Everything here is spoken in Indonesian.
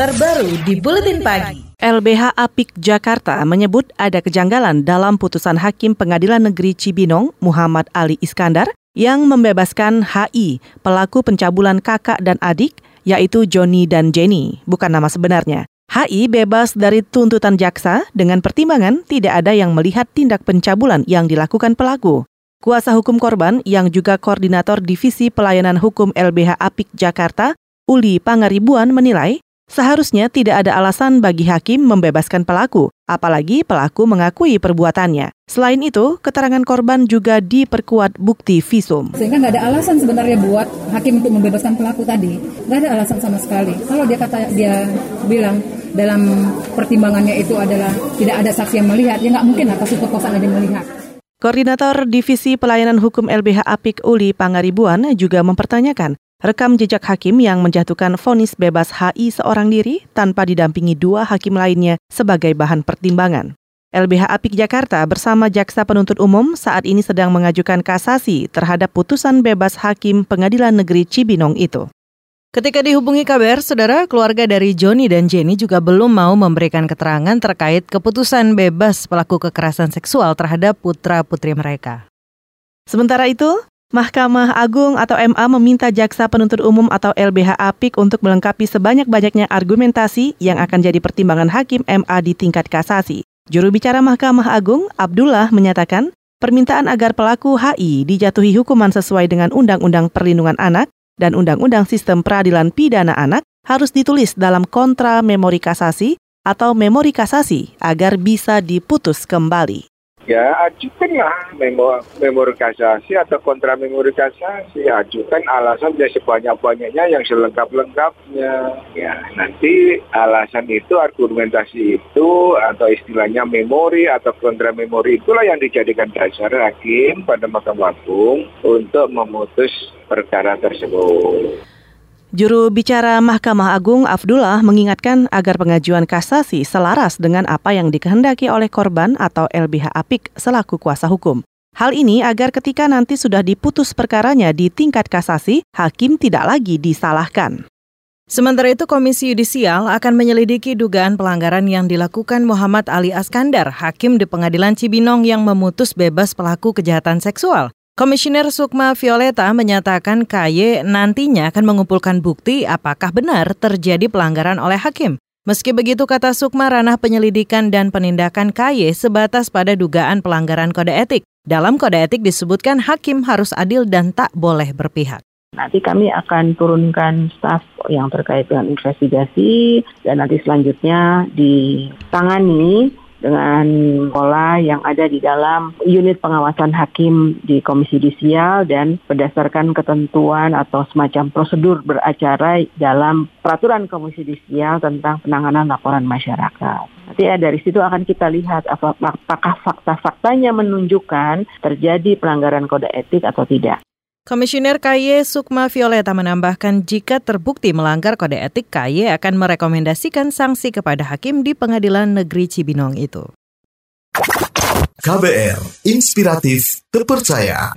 terbaru di Buletin Pagi. LBH Apik Jakarta menyebut ada kejanggalan dalam putusan Hakim Pengadilan Negeri Cibinong Muhammad Ali Iskandar yang membebaskan HI, pelaku pencabulan kakak dan adik, yaitu Joni dan Jenny, bukan nama sebenarnya. HI bebas dari tuntutan jaksa dengan pertimbangan tidak ada yang melihat tindak pencabulan yang dilakukan pelaku. Kuasa hukum korban yang juga koordinator Divisi Pelayanan Hukum LBH Apik Jakarta, Uli Pangaribuan menilai Seharusnya tidak ada alasan bagi hakim membebaskan pelaku, apalagi pelaku mengakui perbuatannya. Selain itu, keterangan korban juga diperkuat bukti visum. Sehingga nggak ada alasan sebenarnya buat hakim untuk membebaskan pelaku tadi. Nggak ada alasan sama sekali. Kalau dia kata dia bilang dalam pertimbangannya itu adalah tidak ada saksi yang melihat, ya nggak mungkin lah kasus perkosaan ada yang melihat. Koordinator Divisi Pelayanan Hukum LBH Apik Uli Pangaribuan juga mempertanyakan rekam jejak hakim yang menjatuhkan vonis bebas HI seorang diri tanpa didampingi dua hakim lainnya sebagai bahan pertimbangan. LBH Apik Jakarta bersama Jaksa Penuntut Umum saat ini sedang mengajukan kasasi terhadap putusan bebas hakim Pengadilan Negeri Cibinong itu. Ketika dihubungi kabar, saudara keluarga dari Joni dan Jenny juga belum mau memberikan keterangan terkait keputusan bebas pelaku kekerasan seksual terhadap putra-putri mereka. Sementara itu, Mahkamah Agung atau MA meminta Jaksa Penuntut Umum atau LBH Apik untuk melengkapi sebanyak-banyaknya argumentasi yang akan jadi pertimbangan hakim MA di tingkat kasasi. Juru bicara Mahkamah Agung, Abdullah, menyatakan permintaan agar pelaku HI dijatuhi hukuman sesuai dengan Undang-Undang Perlindungan Anak dan Undang-Undang Sistem Peradilan Pidana Anak harus ditulis dalam kontra memori kasasi atau memori kasasi agar bisa diputus kembali ya ajukanlah memor, memori kasasi atau kontra memori kasasi ajukan alasan dia sebanyak-banyaknya yang selengkap-lengkapnya ya nanti alasan itu argumentasi itu atau istilahnya memori atau kontra memori itulah yang dijadikan dasar hakim pada Mahkamah Agung untuk memutus perkara tersebut. Juru bicara Mahkamah Agung Abdullah mengingatkan agar pengajuan kasasi selaras dengan apa yang dikehendaki oleh korban atau LBH Apik selaku kuasa hukum. Hal ini agar ketika nanti sudah diputus perkaranya di tingkat kasasi, hakim tidak lagi disalahkan. Sementara itu, Komisi Yudisial akan menyelidiki dugaan pelanggaran yang dilakukan Muhammad Ali Askandar, hakim di Pengadilan Cibinong yang memutus bebas pelaku kejahatan seksual. Komisioner Sukma Violeta menyatakan KY nantinya akan mengumpulkan bukti apakah benar terjadi pelanggaran oleh hakim. Meski begitu, kata Sukma, ranah penyelidikan dan penindakan KY sebatas pada dugaan pelanggaran kode etik. Dalam kode etik disebutkan hakim harus adil dan tak boleh berpihak. Nanti kami akan turunkan staf yang terkait dengan investigasi dan nanti selanjutnya ditangani dengan pola yang ada di dalam unit pengawasan hakim di Komisi Judisial dan berdasarkan ketentuan atau semacam prosedur beracara dalam peraturan Komisi Judisial tentang penanganan laporan masyarakat. Nanti ya dari situ akan kita lihat apakah fakta-faktanya menunjukkan terjadi pelanggaran kode etik atau tidak. Komisioner KY Sukma Violeta menambahkan jika terbukti melanggar kode etik, KY akan merekomendasikan sanksi kepada hakim di pengadilan negeri Cibinong itu. KBR, inspiratif, terpercaya.